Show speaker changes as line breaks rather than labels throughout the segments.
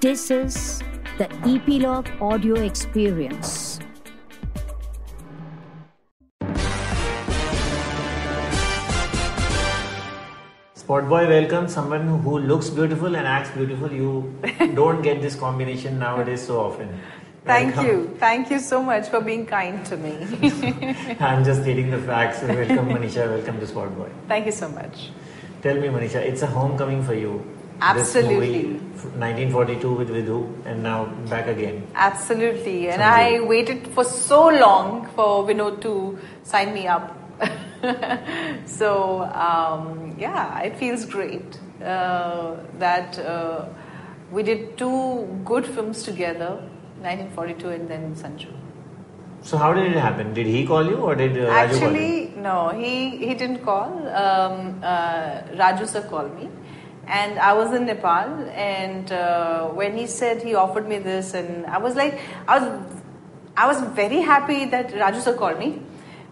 This is the Epilogue Audio Experience.
Spot boy welcomes someone who looks beautiful and acts beautiful. You don't get this combination nowadays so often.
Thank
Welcome.
you. Thank you so much for being kind to me.
I'm just stating the facts. Welcome, Manisha. Welcome to Spot Boy.
Thank you so much.
Tell me, Manisha, it's a homecoming for you.
Absolutely.
This movie, 1942 with Vidhu, and now back again.
Absolutely. And
Sanjay.
I waited for so long for Vinod to sign me up. so, um, yeah, it feels great uh, that uh, we did two good films together 1942 and then Sanju.
So how did it happen? Did he call you or did uh, Raju?
Actually, no, he, he didn't call. Um, uh, Raju sir called me And I was in Nepal, and uh, when he said he offered me this, and I was like, I was, I was very happy that Raju sir called me.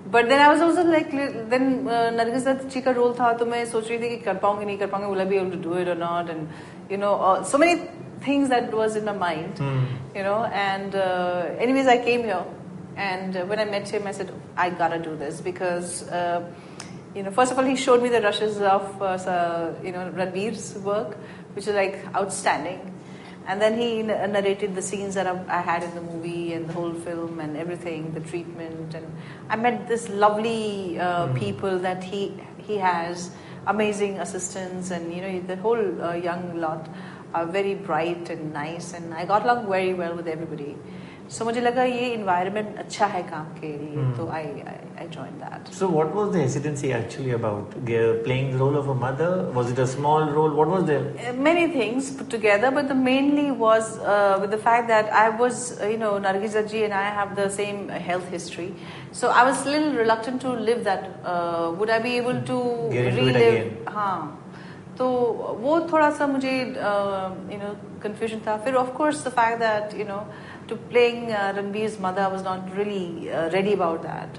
But then I was also like, then uh, Nargis Dutt जी का role था तो मैं सोच रही थी कि कर पाऊंगी नहीं कर पाऊंगी will I be able to do it or not and you know uh, so many things that was in my mind you know and uh, anyways I came here and uh, when I met him I said I gotta do this because uh, you know first of all he showed me the rushes of uh, you know Ranbir's work which is like outstanding and then he narrated the scenes that I had in the movie and the whole film and everything, the treatment. And I met this lovely uh, people that he he has, amazing assistants, and you know the whole uh, young lot are very bright and nice. And I got along very well with everybody. So मुझे लगा ये environment अच्छा है काम के लिए, तो I, I I joined that.
So what was the hesitancy actually about? Ge- Playing the role of a mother? Was it a small role? What was the...
Uh, many things put together, but the mainly was uh, with the fact that I was, uh, you know, Nargiza ji and I have the same health history, so I was a little reluctant to live that. Uh, would I be able to
Get into it
relive?
again.
हाँ तो वो थोड़ा सा मुझे you know confusion था फिर of course the fact that you know to playing uh, mother, I was not really uh, ready about that.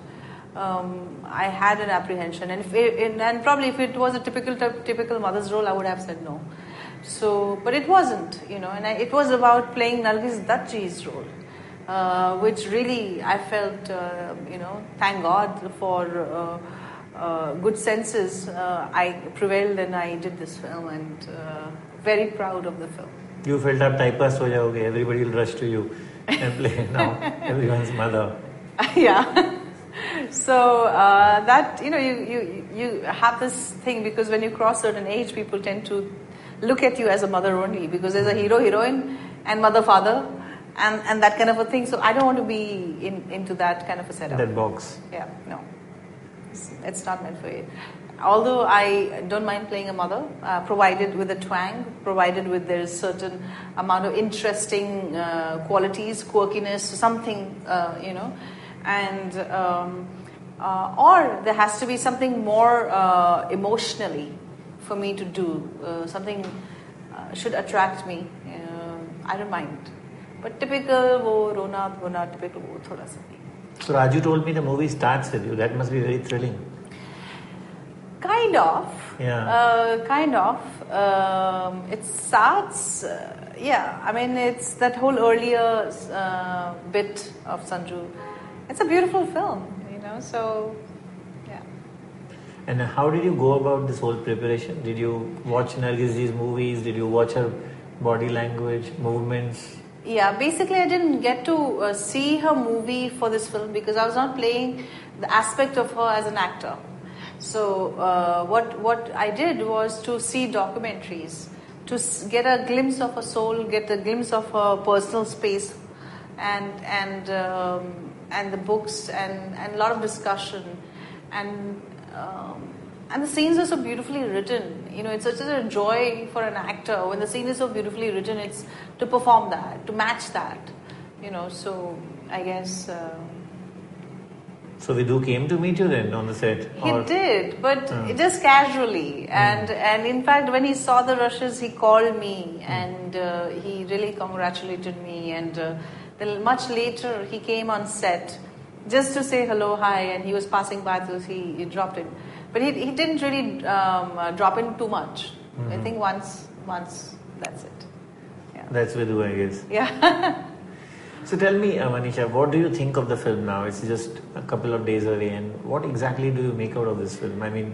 Um, I had an apprehension, and, it, and probably if it was a typical typical mother's role, I would have said no. So, but it wasn't, you know, and I, it was about playing Nargis Dutt ji's role, uh, which really I felt, uh, you know, thank God for uh, uh good senses. Uh, I prevailed and I did this film, and uh, very proud of the film.
You felt up typecast, everybody will rush to you and play now. Everyone's mother.
yeah. So uh, that you know you, you you have this thing because when you cross certain age, people tend to look at you as a mother only because there's a hero heroine and mother father and and that kind of a thing. So I don't want to be in into that kind of a setup.
That box.
Yeah, no, it's, it's not meant for it although I don't mind playing a mother, uh, provided with a twang, provided with there's certain amount of interesting uh, qualities, quirkiness, something, uh, you know, and um, uh, or there has to be something more uh, emotionally for me to do. Uh, something should attract me. I don't mind, but typical wo rona Rona typical wo thoda sa.
So Raju told me the movie starts with you. That must be very thrilling.
Kind of.
Yeah.
Uh, kind of. Um, it starts. Uh, yeah. I mean, it's that whole earlier uh, bit of Sanju. It's a beautiful film, you know. So, yeah.
And how did you go about this whole preparation? Did you watch Nargis's movies? Did you watch her body language, movements?
Yeah, basically, I didn't get to uh, see her movie for this film because I was not playing the aspect of her as an actor. So, uh, what what I did was to see documentaries, to get a glimpse of a soul, get a glimpse of her personal space, and and um, and the books and and a lot of discussion, and. Um, and the scenes are so beautifully written. You know, it's such a joy for an actor when the scene is so beautifully written. It's to perform that, to match that. You know, so I guess uh,
So Vidhu came to meet you then on the set?
he
Or-
did, but
Hmm.
just casually. And and in fact, when he saw the rushes, he called me and uh, he really congratulated me. And uh, then much later, he came on set just to say hello, hi, and he was passing by, so he, he dropped in. But he, he didn't really um, uh, drop in too much. I think once, once, that's it. Yeah.
That's Vidhu, I guess.
Yeah.
So tell me, uh, Manisha, what do you think of the film now? It's just a couple of days away, and what exactly do you make out of this film? I mean,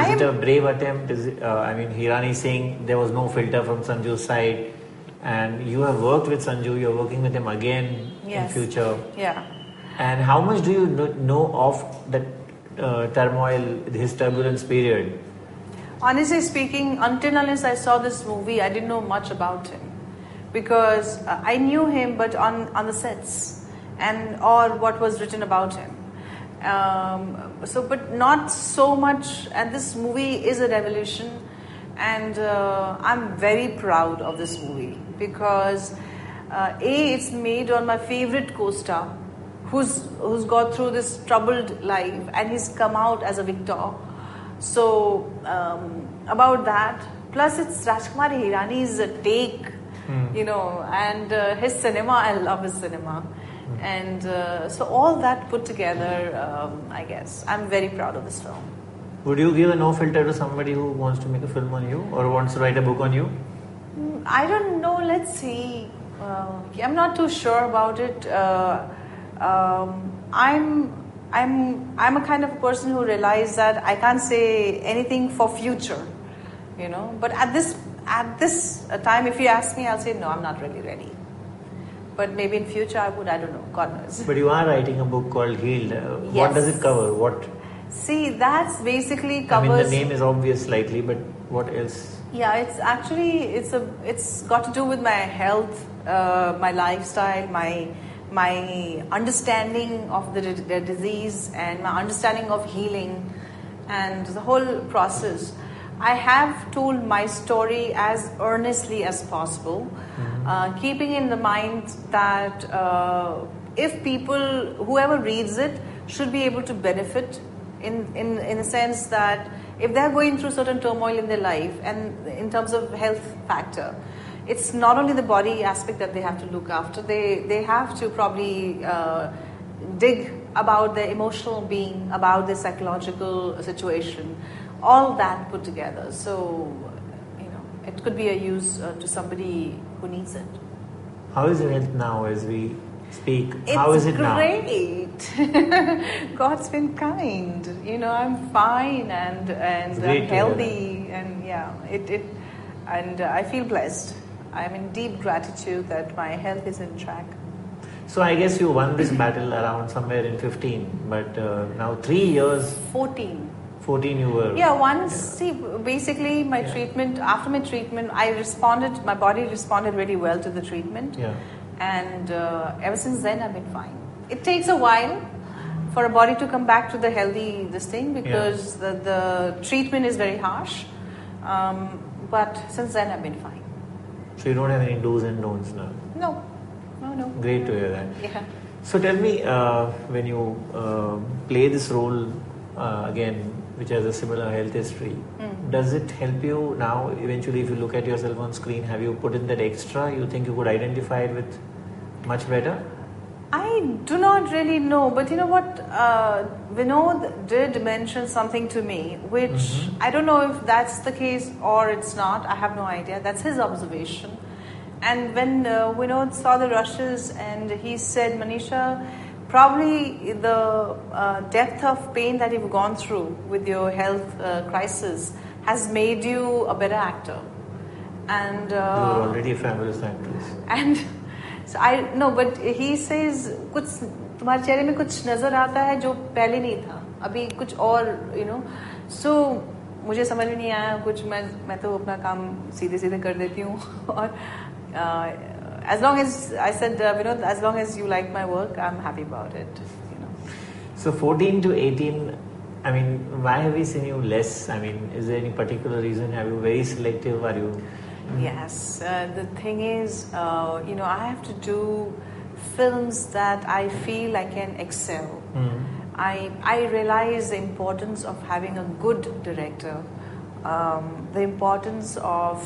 is it a
I'm-
brave attempt? Is it, uh, I mean, Hirani saying there was no filter from Sanju's side, and you have worked with Sanju. You're working with him again
Yes.
in future.
yeah.
And how much do you know of that uh, turmoil, his turbulence period?
Honestly speaking, until unless I saw this movie, I didn't know much about him because uh, I knew him, but on, on the sets and or what was written about him. Um, so, but not so much. And this movie is a revolution, and uh, I'm very proud of this movie because uh, a it's made on my favorite co-star, who's who's got through this troubled life, and he's come out as a victor. So um, about that, plus it's Rajkumar Hirani's uh, take, you know, and uh, his cinema. I love his cinema, and uh, so all that put together, um, I guess I'm very proud of this film.
Would you give a no filter to somebody who wants to make a film on you or wants to write a book on you?
Mm, I don't know. Let's see. Uh, I'm not too sure about it. Uh, um, I'm I'm I'm a kind of person who realizes that I can't say anything for future, you know. But at this at this uh, time, if you ask me, I'll say no. I'm not really ready. But maybe in future I would. I don't know. God knows.
But you are writing a book called Healed. Uh, What does it cover? What?
See, that's basically covers.
I mean, the name is obvious slightly, but what else?
Yeah, it's actually it's a it's got to do with my health, uh, my lifestyle, my my understanding of the, the disease, and my understanding of healing, and the whole process. I have told my story as earnestly as possible, uh, keeping in the mind that uh, if people, whoever reads it, should be able to benefit in, in, in the sense that if they're going through certain turmoil in their life and in terms of health factor, it's not only the body aspect that they have to look after, they, they have to probably uh, dig about their emotional being, about their psychological situation, all that put together. So, you know, it could be a use uh, to somebody who needs it.
How is your health now as we speak?
It's
How is it now?
great. God's been kind. You know, I'm fine and and I'm healthy and yeah, it it and uh, I feel blessed. I'm in deep gratitude that my health is in track.
So I guess you won this battle around somewhere in 15, but uh, now three years,
14.
14 you were.
Yeah, once see basically my treatment after my treatment I responded my body responded really well to the treatment.
Yeah.
And uh, ever since then I've been fine. It takes a while for a body to come back to the healthy this thing because the, the treatment is very harsh. Um, but since then I've been fine.
So you don't have any do's and don'ts now.
No. No, no.
Great to hear that.
Yeah.
So tell me, uh, when you uh, play this role uh, again, which has a similar health history,
Hmm.
does it help you now? Eventually, if you look at yourself on screen, have you put in that extra? You think you could identify it with much better?
I do not really know, but you know what? Uh, Vinod did mention something to me, which I don't know if that's the case or it's not. I have no idea. That's his observation. And when uh, Vinod saw the rushes and he said, Manisha, probably the uh, depth of pain that you've gone through with your health uh, crisis has made you a better actor. And
You were
uh,
already a fabulous actress.
and so I no, but he says कुछ तुम्हारे चेहरे में कुछ नजर आता है जो पहले नहीं था अभी कुछ और यू नो सो मुझे समझ में नहीं आया कुछ मैं मैं तो अपना काम सीधे सीधे कर देती हूँ और as long as I said, uh, you know, as long as you like my work, I'm happy about it. You know.
So 14 to 18, I mean, why have we seen you less? I mean, is there any particular reason? Are you very selective? Are you? Mm.
Yes. Uh, the thing is, uh, you know, I have to do films that I feel I can excel.
Mm.
I I realize the importance of having a good director, um, the importance of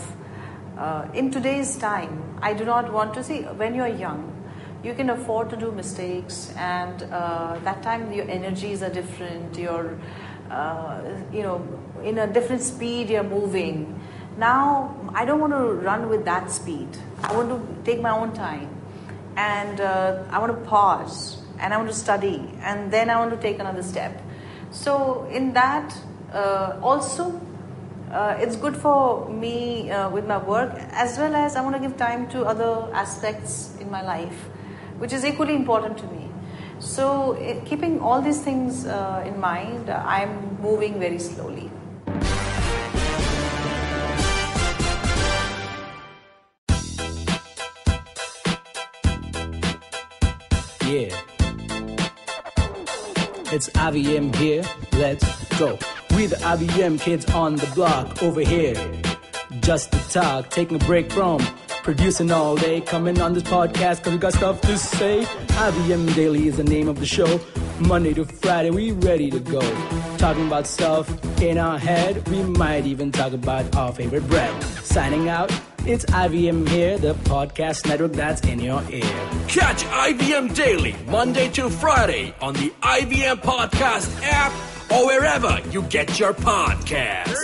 uh, in today's time, I do not want to see, when you're young, you can afford to do mistakes, and uh, that time your energies are different, you're, uh, you know, in a different speed you're moving. Now I don't want to run with that speed. I want to take my own time, and uh, I want to pause, and I want to study, and then I want to take another step. So in that, uh, also, uh, it's good for me uh, with my work as well as I want to give time to other aspects in my life, which is equally important to me. So, eh, keeping all these things uh, in mind, uh, I'm moving very slowly.
Yeah. It's IVM here. Let's go. We the IVM kids on the block over here. Just to talk, taking a break from producing all day. Coming on this podcast because we got stuff to say. IVM Daily is the name of the show. Monday to Friday, we ready to go. Talking about stuff in our head. We might even talk about our favorite bread. Signing out, it's IVM here, the podcast network that's in your ear.
Catch IVM Daily Monday to Friday on the IVM Podcast app or wherever you get your podcasts.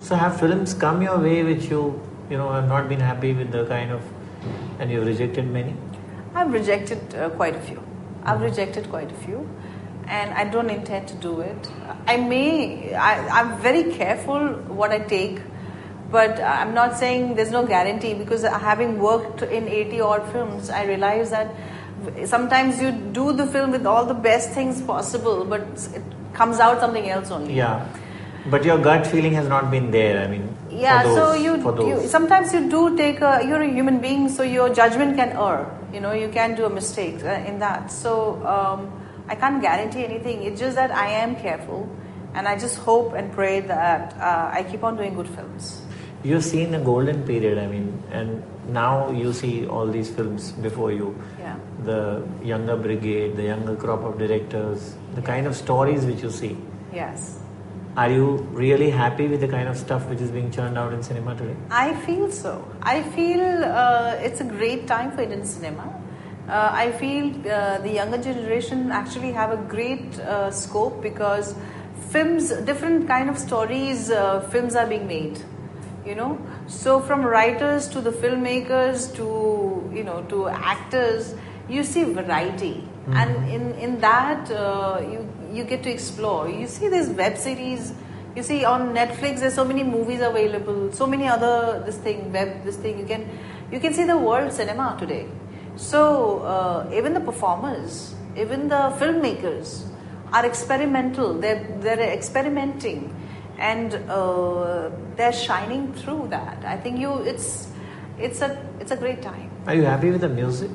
So have films come your way which you you know have not been happy with the kind of and you've rejected many?
I've rejected uh, quite a few. I've rejected quite a few, and I don't intend to do it. I may, I, I'm very careful what I take, but I'm not saying there's no guarantee because having worked in 80 odd films, I realize that sometimes you do the film with all the best things possible, but it comes out something else only.
Yeah. But your gut feeling has not been there. I mean,
yeah
those,
so you, you sometimes you do take a you're a human being so your judgment can err you know you can do a mistake uh, in that so um, i can't guarantee anything it's just that i am careful and i just hope and pray that uh, i keep on doing good films
You've seen a golden period. I mean, and now you see all these films before you.
yeah
The younger brigade, the younger crop of directors, the kind of stories which you see.
yes
Are you really happy with the kind of stuff which is being churned out in cinema today?
I feel so. I feel uh, it's a great time for Indian cinema. Uh, I feel uh, the younger generation actually have a great uh, scope because films, different kind of stories, uh, films are being made. You know, so from writers to the filmmakers to you know to actors, you see variety, and in in that uh, you you get to explore. You see these web series. You see on Netflix, there's so many movies available. So many other this thing web this thing. You can you can see the world cinema today. So uh, even the performers, even the filmmakers are experimental. They're they're experimenting, and uh, they're shining through that. I think you it's it's a it's a great time.
Are you happy with the music?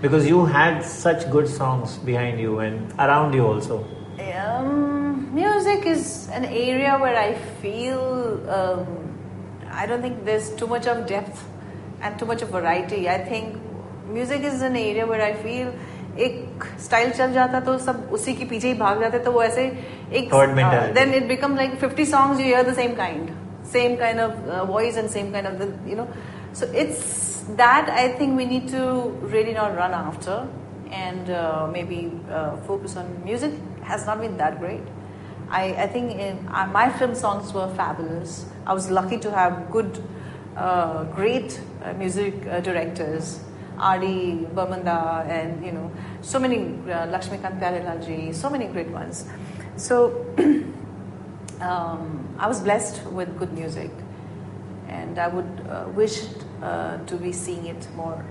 Because you had such good songs behind you and around you also.
Um, music is an area where I feel um, I don't think there's too much of depth and too much of variety. I think music is an area where I feel एक style चल जाता तो सब उसी के पीछे ही भाग जाते तो वो ऐसे एक
Herd mentality.
Then it become like 50 songs you hear the same kind same kind of uh, voice and same kind of the, you know so it's that I think we need to really not run after and uh, maybe uh, focus on music has not been that great. I, I think in, uh, my film songs were fabulous. I was lucky to have good, uh, great uh, music uh, directors, R.D. Burmanda, and you know, so many uh, Lakshmikant Pyarelal so many great ones. So um, I was blessed with good music, and I would uh, wish uh, to be seeing it more.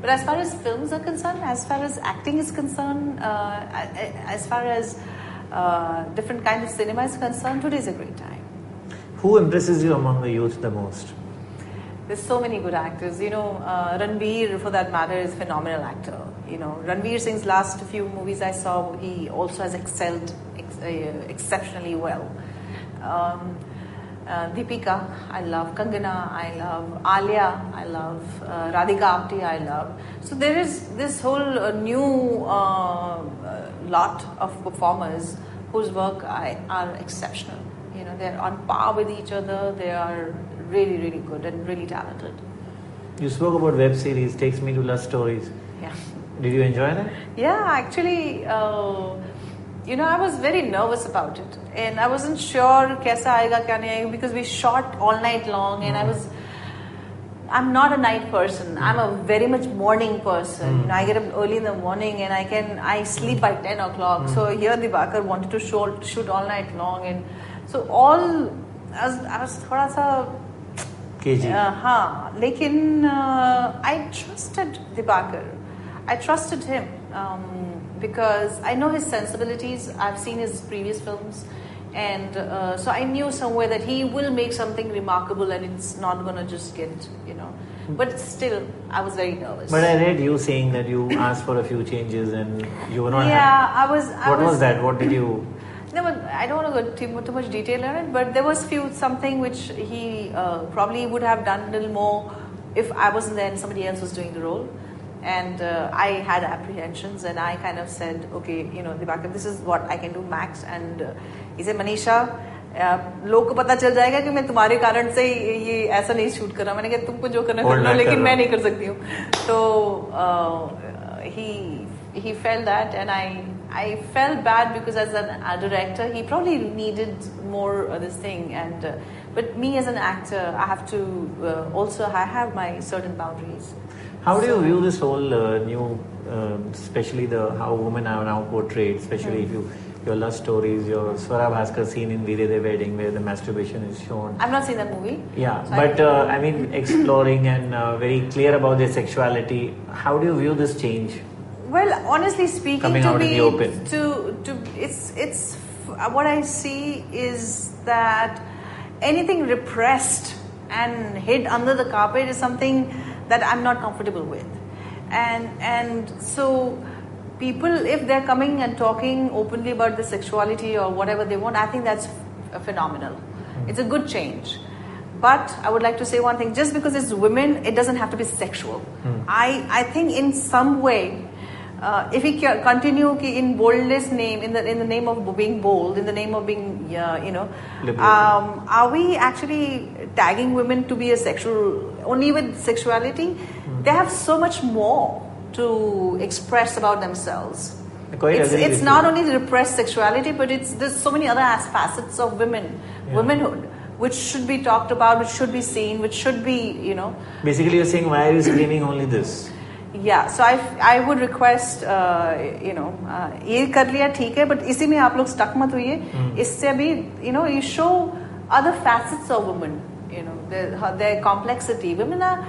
But as far as films are concerned, as far as acting is concerned, uh, as far as uh, different kind of cinema is concerned, today is a great time.
Who impresses you among the youth the most?
There's so many good actors. You know, uh, Ranbir, for that matter, is a phenomenal actor. You know, Ranveer Singh's last few movies I saw, he also has excelled ex- uh, exceptionally well. Um, uh, Deepika, I love. Kangana, I love. Alia, I love. Uh, Radhika Apte, I love. So there is this whole uh, new uh, uh, lot of performers whose work I, are exceptional. You know, they're on par with each other. They are really, really good and really talented.
You spoke about web series, Takes Me to Love Stories.
Yeah.
Did you enjoy that?
Yeah, actually, uh, you know, I was very nervous about it. And I wasn't sure kaisa aega, kya nahi, because we shot all night long and mm. I hmm. was. I'm not a night person. Hmm. I'm a very much morning person. Mm. You know, I get up early in the morning and I can I sleep by 10 o'clock. Mm. So here Dibakar wanted to shoot, shoot all night long and so all I was I was thoda sa
KG.
uh, हाँ लेकिन uh, I trusted Dibakar. I trusted him um, because I know his sensibilities. I've seen his previous films, and uh, so I knew somewhere that he will make something remarkable, and it's not gonna just get you know. But still, I was very nervous.
But I read you saying that you asked for a few changes and you were not
yeah,
happy.
I was. I
What was that? What did you?
There was, I don't want to go too, too much detail on it, but there was few something which he uh, probably would have done a little more if I wasn't there and somebody else was doing the role. And uh, I had apprehensions, and I kind of said, okay, you know, Dibakar, this is what I can do max. And uh, he said, Manisha, uh, लोग को पता चल जाएगा कि मैं तुम्हारे कारण से ये ये ऐसा नहीं शूट कर रहा मैंने कहा तुमको जो करना है कर
Hold
लो
back
लेकिन
कर
मैं
लो।
नहीं कर सकती हूँ तो uh, he he felt that and I I felt bad because as an, a director he probably needed more of this thing and uh, but me as an actor I have to uh, also I have my certain boundaries.
How do you view this whole uh, new, uh, especially the how women are now portrayed, especially if you your love stories, your Swara Bhaskar scene in Veere Di Wedding where the masturbation is shown.
I've not seen that movie.
Yeah,
So I-
but uh, I mean, exploring and uh, very clear about their sexuality. How do you view this change?
Well, honestly speaking,
Coming
to be to to it's it's what I see is that anything repressed and hid under the carpet is something that I'm not comfortable with, and and so people if they're coming and talking openly about the sexuality or whatever they want, I think that's f- phenomenal. It's a good change. But I would like to say one thing: just because it's women, it doesn't have to be sexual. I I think in some way, uh, if we continue ki in boldness name, in the in the name of being bold, in the name of being uh, you know, um, are we actually tagging women to be a sexual only with sexuality? They have so much more to express about themselves. It's it's not only the repressed sexuality, but it's there's so many other facets of women,
Yeah.
womanhood, which should be talked about, which should be seen, which should be you know.
Basically, you're saying, why are you screaming only this?
Yeah, so I, I would request, uh, you know, uh, ये कर लिया ठीक है, but इसी में आप लोग stuck मत होइए. इससे भी, you know, you show other facets of women, you know, their, her- their complexity. Women are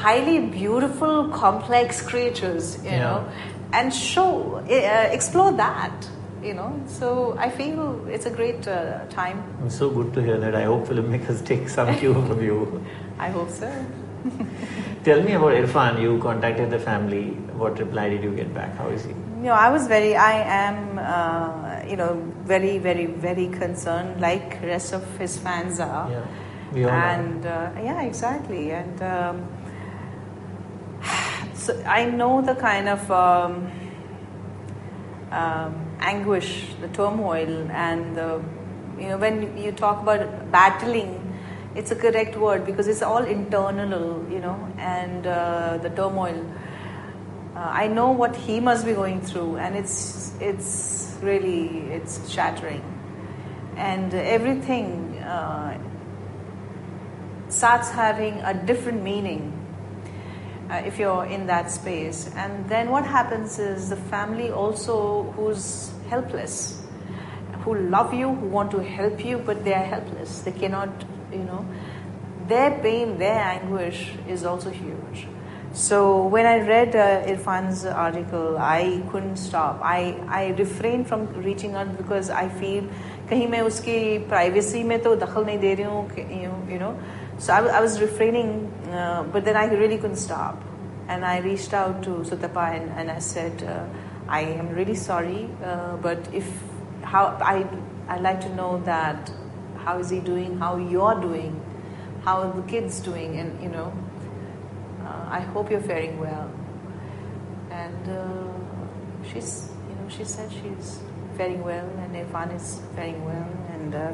highly beautiful, complex creatures, you
Yeah.
know, and show, uh, explore that, you know. So I feel it's a great uh, time.
It's so good to hear that. I hope filmmakers take some cue from you.
I hope so.
Tell me about Irfan. You contacted the family. What reply did you get back? How is he?
You know, I was very, I am, uh, you know, very, very, very concerned, like rest of his fans are.
Yeah, we all are.
and uh, yeah, exactly. And um, so I know the kind of um, um, anguish, the turmoil, and the, you know, when you talk about battling, it's a correct word because it's all internal, you know, and uh, the turmoil. Uh, I know what he must be going through, and it's it's really it's shattering, and everything uh, starts having a different meaning uh, if you're in that space. And then what happens is the family also who's helpless, who love you, who want to help you, but they are helpless. They cannot, you know, their pain, their anguish is also huge. So when I read uh, Irfan's article, I couldn't stop. I, I refrained from reaching out because I feel कहीं मैं उसकी privacy में तो दखल नहीं दे रही हूँ कि- you know, you know. So I, wa- I was refraining, uh, but then I really couldn't stop. And I reached out to Sutapa and, and I said, uh, I am really sorry, uh, but if how I I like to know that how is he doing, how you're doing, how are the kids doing, and you know, uh, I hope you're faring well. And uh, she's, you know, she said she's faring well, and Irfan is faring well, and uh,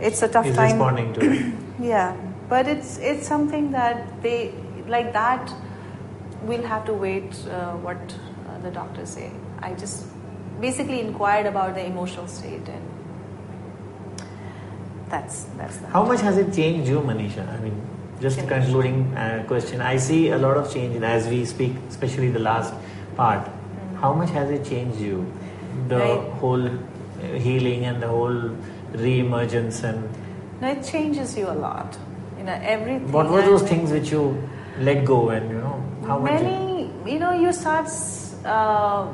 it's a tough
He's
time.
responding to it.
Yeah, but it's it's something that they like that. We'll have to wait uh, what the doctors say. I just basically inquired about the emotional state, and that's that's that.
How much has it changed you, Manisha? I mean, just
Changed.
concluding uh, question. I see a lot of change in, as we speak, especially the last part. How much has it changed you? The.
Right.
whole uh, healing and the whole re-emergence and
No, it changes you a lot. You know, everything.
what were those things which you let go and you know how much? it-
Many, you know, you start uh,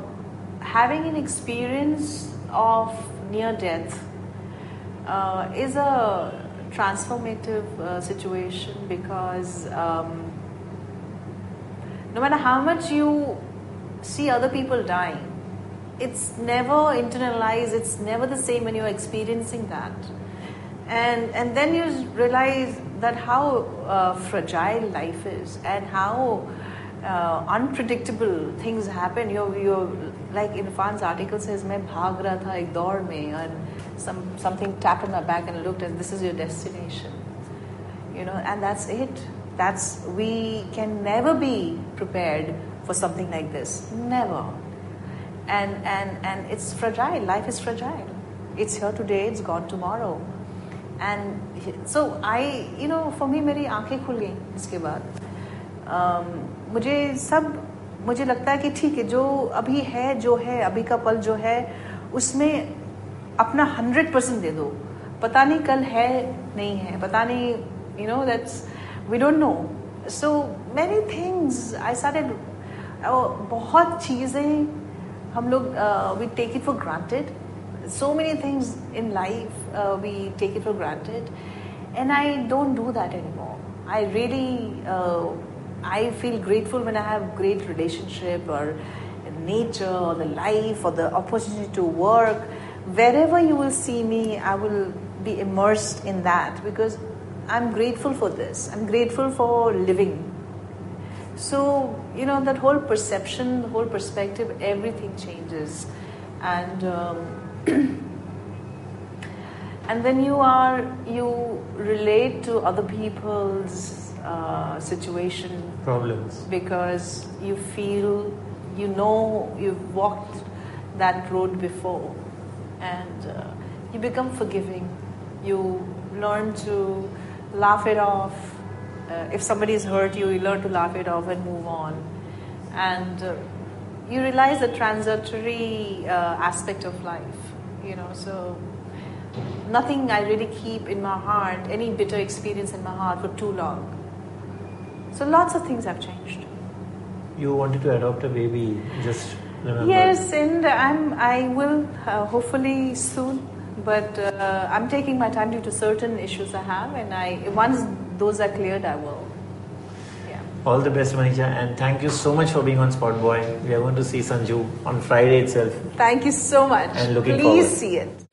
having an experience of near death uh, is a transformative uh, situation because um, no matter how much you see other people dying, it's never internalized, it's never the same when you're experiencing that. And, and then you realize that how uh, fragile life is and how uh, unpredictable things happen. You're, you're like Irfan's article says, मैं भाग रहा था एक दौड़ में and some, something tapped on my back and looked and this is your destination. You know, and that's it. That's we can never be prepared for something like this. Never. And and and it's fragile. Life is fragile. It's here today. It's gone tomorrow. And he- so I, you know, for me मेरी आंखें खुल गई इसके बाद um, मुझे सब मुझे लगता है कि ठीक है जो अभी है जो है अभी का पल जो है उसमें अपना हंड्रेड परसेंट दे दो। पता नहीं कल है, नहीं है। पता नहीं you know that's we don't know so many things I सारेड बहुत चीज़ें हम लोग we take it for granted so many things in life we take it for granted and I don't do that any more I really I feel grateful man I have great relationship और nature और the life और the opportunity to work wherever you will see me i will be immersed in that because i'm grateful for this i'm grateful for living so, you know, that whole perception, the whole perspective, everything changes. And um, and then you are you relate to other people's uh, situation
problems.
because you feel you know you've walked that road before and uh, you become forgiving. You learn to laugh it off. Uh, if somebody is hurt you you learn to laugh it off and move on. And uh, you realize the transitory uh, aspect of life you know so nothing i really keep in my heart any bitter experience in my heart for too long. So lots of things have changed.
You wanted to adopt a baby, just remember.
Yes, and I'm I will uh, hopefully soon, but uh, I'm taking my time due to certain issues I have, and I once those are cleared, I will. Yeah.
All the best, Manisha, and thank you so much for being on Spot Boy. We are going to see Sanju on Friday itself.
Thank you so much.
And looking
Please
forward.
see it.